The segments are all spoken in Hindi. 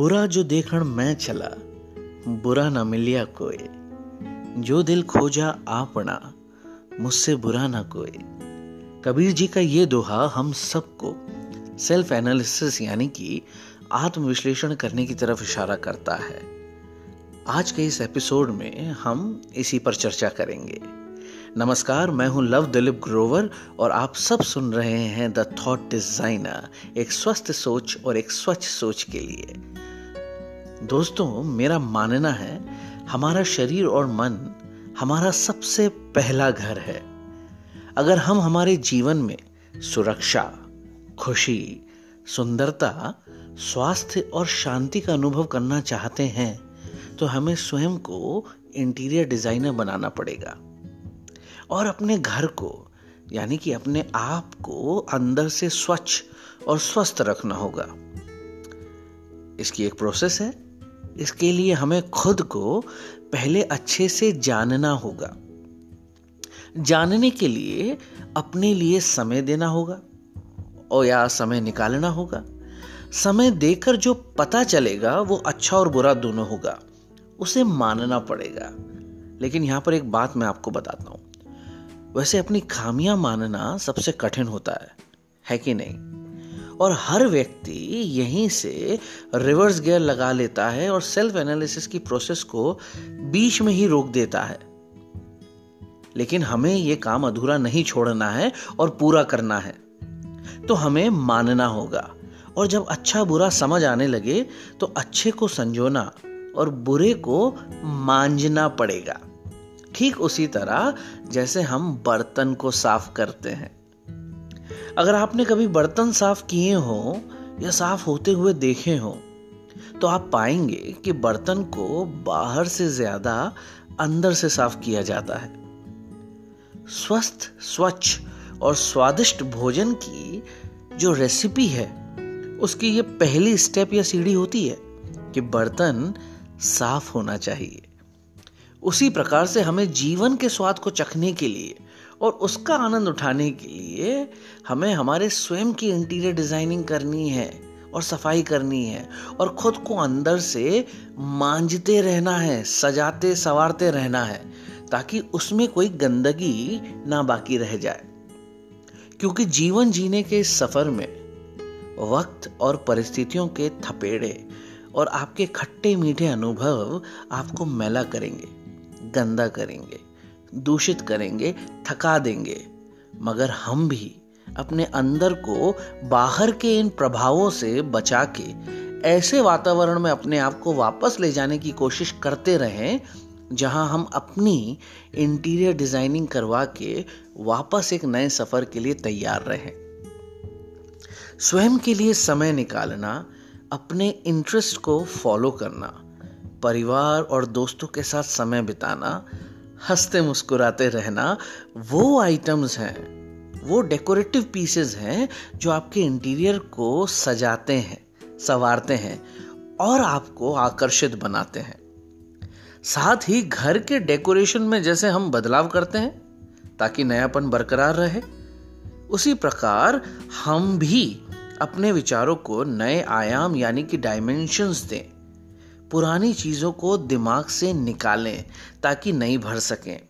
बुरा जो देखण मैं चला, बुरा ना मिलिया कोई। जो दिल खोजा आपना मुझसे बुरा ना कोई। कबीर जी का ये दोहा हम सबको सेल्फ एनालिसिस यानी कि आत्मविश्लेषण करने की तरफ़ इशारा करता है। आज के इस एपिसोड में हम इसी पर चर्चा करेंगे। नमस्कार, मैं हूँ लव दिलीप ग्रोवर और आप सब सुन रहे हैं द थॉट डिज़ाइनर एक स्वस्थ सोच और एक स्वच्छ सोच के लिए। दोस्तों, मेरा मानना है, हमारा शरीर और मन हमारा सबसे पहला घर है। अगर हम हमारे जीवन में सुरक्षा, खुशी, सुंदरता, स्वास्थ्य और शांति का अनुभव करना चाहते हैं तो हमें स्वयं को इंटीरियर डिज़ाइनर बनाना पड़ेगा। और अपने घर को, यानी कि अपने आप को अंदर से स्वच्छ और स्वस्थ रखना होगा। इसकी एक प्रोसेस है। इसके लिए हमें खुद को पहले अच्छे से जानना होगा। जानने के लिए अपने लिए समय देना होगा और या समय निकालना होगा। समय देकर जो पता चलेगा, वो अच्छा और बुरा दोनों होगा, उसे मानना पड़ेगा। लेकिन यहाँ पर एक बात मैं आपको बताता हूँ। वैसे अपनी खामियाँ मानना सबसे कठिन होता है है कि नहीं? और हर व्यक्ति यहीं से रिवर्स गियर लगा लेता है और सेल्फ एनालिसिस की प्रोसेस को बीच में ही रोक देता है। लेकिन हमें यह काम अधूरा नहीं छोड़ना है और पूरा करना है। तो हमें मानना होगा। और जब अच्छा बुरा समझ आने लगे तो अच्छे को संजोना और बुरे को मांझना पड़ेगा। ठीक उसी तरह जैसे हम बर्तन को साफ़ करते हैं। अगर आपने कभी बर्तन साफ़ किए हो या साफ़ होते हुए देखे हो तो आप पाएँगे कि बर्तन को बाहर से ज़्यादा अंदर से साफ़ किया जाता है। स्वस्थ, स्वच्छ और स्वादिष्ट भोजन की जो रेसिपी है, उसकी ये पहली स्टेप या सीढ़ी होती है कि बर्तन साफ़ होना चाहिए। उसी प्रकार से हमें जीवन के स्वाद को चखने के लिए और उसका आनंद उठाने के लिए हमें हमारे स्वयं की इंटीरियर डिज़ाइनिंग करनी है और सफ़ाई करनी है और खुद को अंदर से मांझते रहना है, सजाते, सवारते रहना है, ताकि उसमें कोई गंदगी ना बाकी रह जाए। क्योंकि जीवन जीने के सफ़र में वक्त और परिस्थितियों के थपेड़े और आपके खट्टे मीठे अनुभव आपको मैला करेंगे, गंदा करेंगे। दूषित करेंगे, थका देंगे। मगर हम भी अपने अंदर को बाहर के इन प्रभावों से बचा के, ऐसे वातावरण में अपने आप को वापस ले जाने की कोशिश करते रहें, जहाँ हम अपनी इंटीरियर डिज़ाइनिंग करवा के वापस एक नए सफ़र के लिए तैयार रहें। स्वयं के लिए समय निकालना, अपने इंटरेस्ट को फॉलो करना, परिवार और दोस्तों के साथ समय बिताना हँसते मुस्कुराते रहना, वो आइटम्स हैं, वो डेकोरेटिव पीसेस हैं जो आपके इंटीरियर को सजाते हैं, संवारते हैं और आपको आकर्षित बनाते हैं। साथ ही घर के डेकोरेशन में जैसे हम बदलाव करते हैं, ताकि नयापन बरकरार रहे, उसी प्रकार हम भी अपने विचारों को नए आयाम यानी कि डायमेंशंस दें। पुरानी चीज़ों को दिमाग से निकालें ताकि नई भर सकें।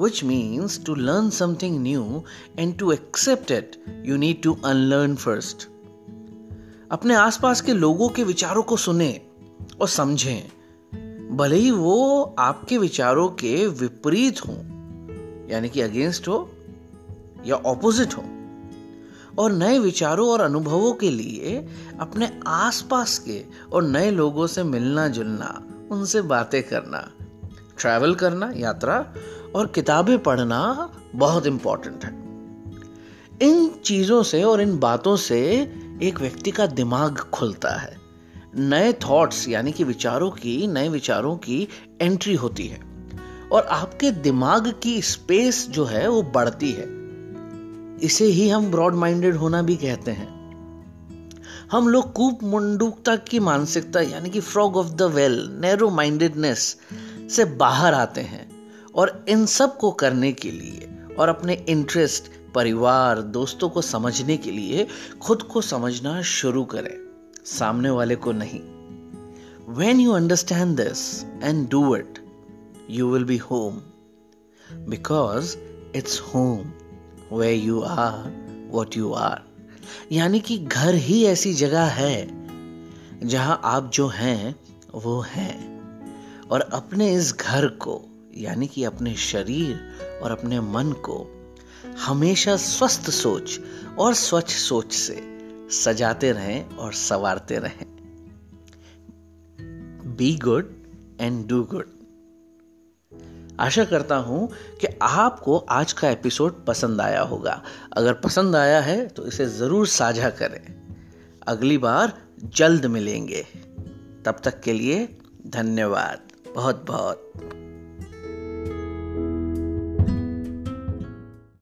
Which means to learn something new and to accept it you need to unlearn first अपने आसपास के लोगों के विचारों को सुने और समझें। भले ही वो आपके विचारों के विपरीत हों, यानी कि अगेंस्ट हो या ऑपोजिट हो। और नए विचारों और अनुभवों के लिए अपने आसपास के और नए लोगों से मिलना जुलना, उनसे बातें करना ट्रैवल करना, यात्रा और किताबें पढ़ना बहुत इंपॉर्टेंट है। इन चीज़ों से और इन बातों से एक व्यक्ति का दिमाग खुलता है। नए थॉट्स यानी कि विचारों की, नए विचारों की एंट्री होती है और आपके दिमाग की स्पेस जो है वो बढ़ती है। इसे ही हम ब्रॉड माइंडेड होना भी कहते हैं। हम लोग कूप मुंडुकता की मानसिकता, यानी कि frog of the well narrow mindedness से बाहर आते हैं और इन सबको करने के लिए और अपने इंटरेस्ट परिवार, दोस्तों को समझने के लिए खुद को समझना शुरू करें। सामने वाले को नहीं। When you understand this and do it you will be home because it's home. Where you are, what you are यानी कि घर ही ऐसी जगह है जहाँ आप जो हैं, वो हैं। और अपने इस घर को, यानी कि अपने शरीर और अपने मन को, हमेशा स्वस्थ सोच और स्वच्छ सोच से सजाते रहें और सवारते रहें। Be good and do good आशा करता हूँ कि आपको आज का एपिसोड पसंद आया होगा। अगर पसंद आया है तो इसे ज़रूर साझा करें। अगली बार जल्द मिलेंगे। तब तक के लिए धन्यवाद। बहुत बहुत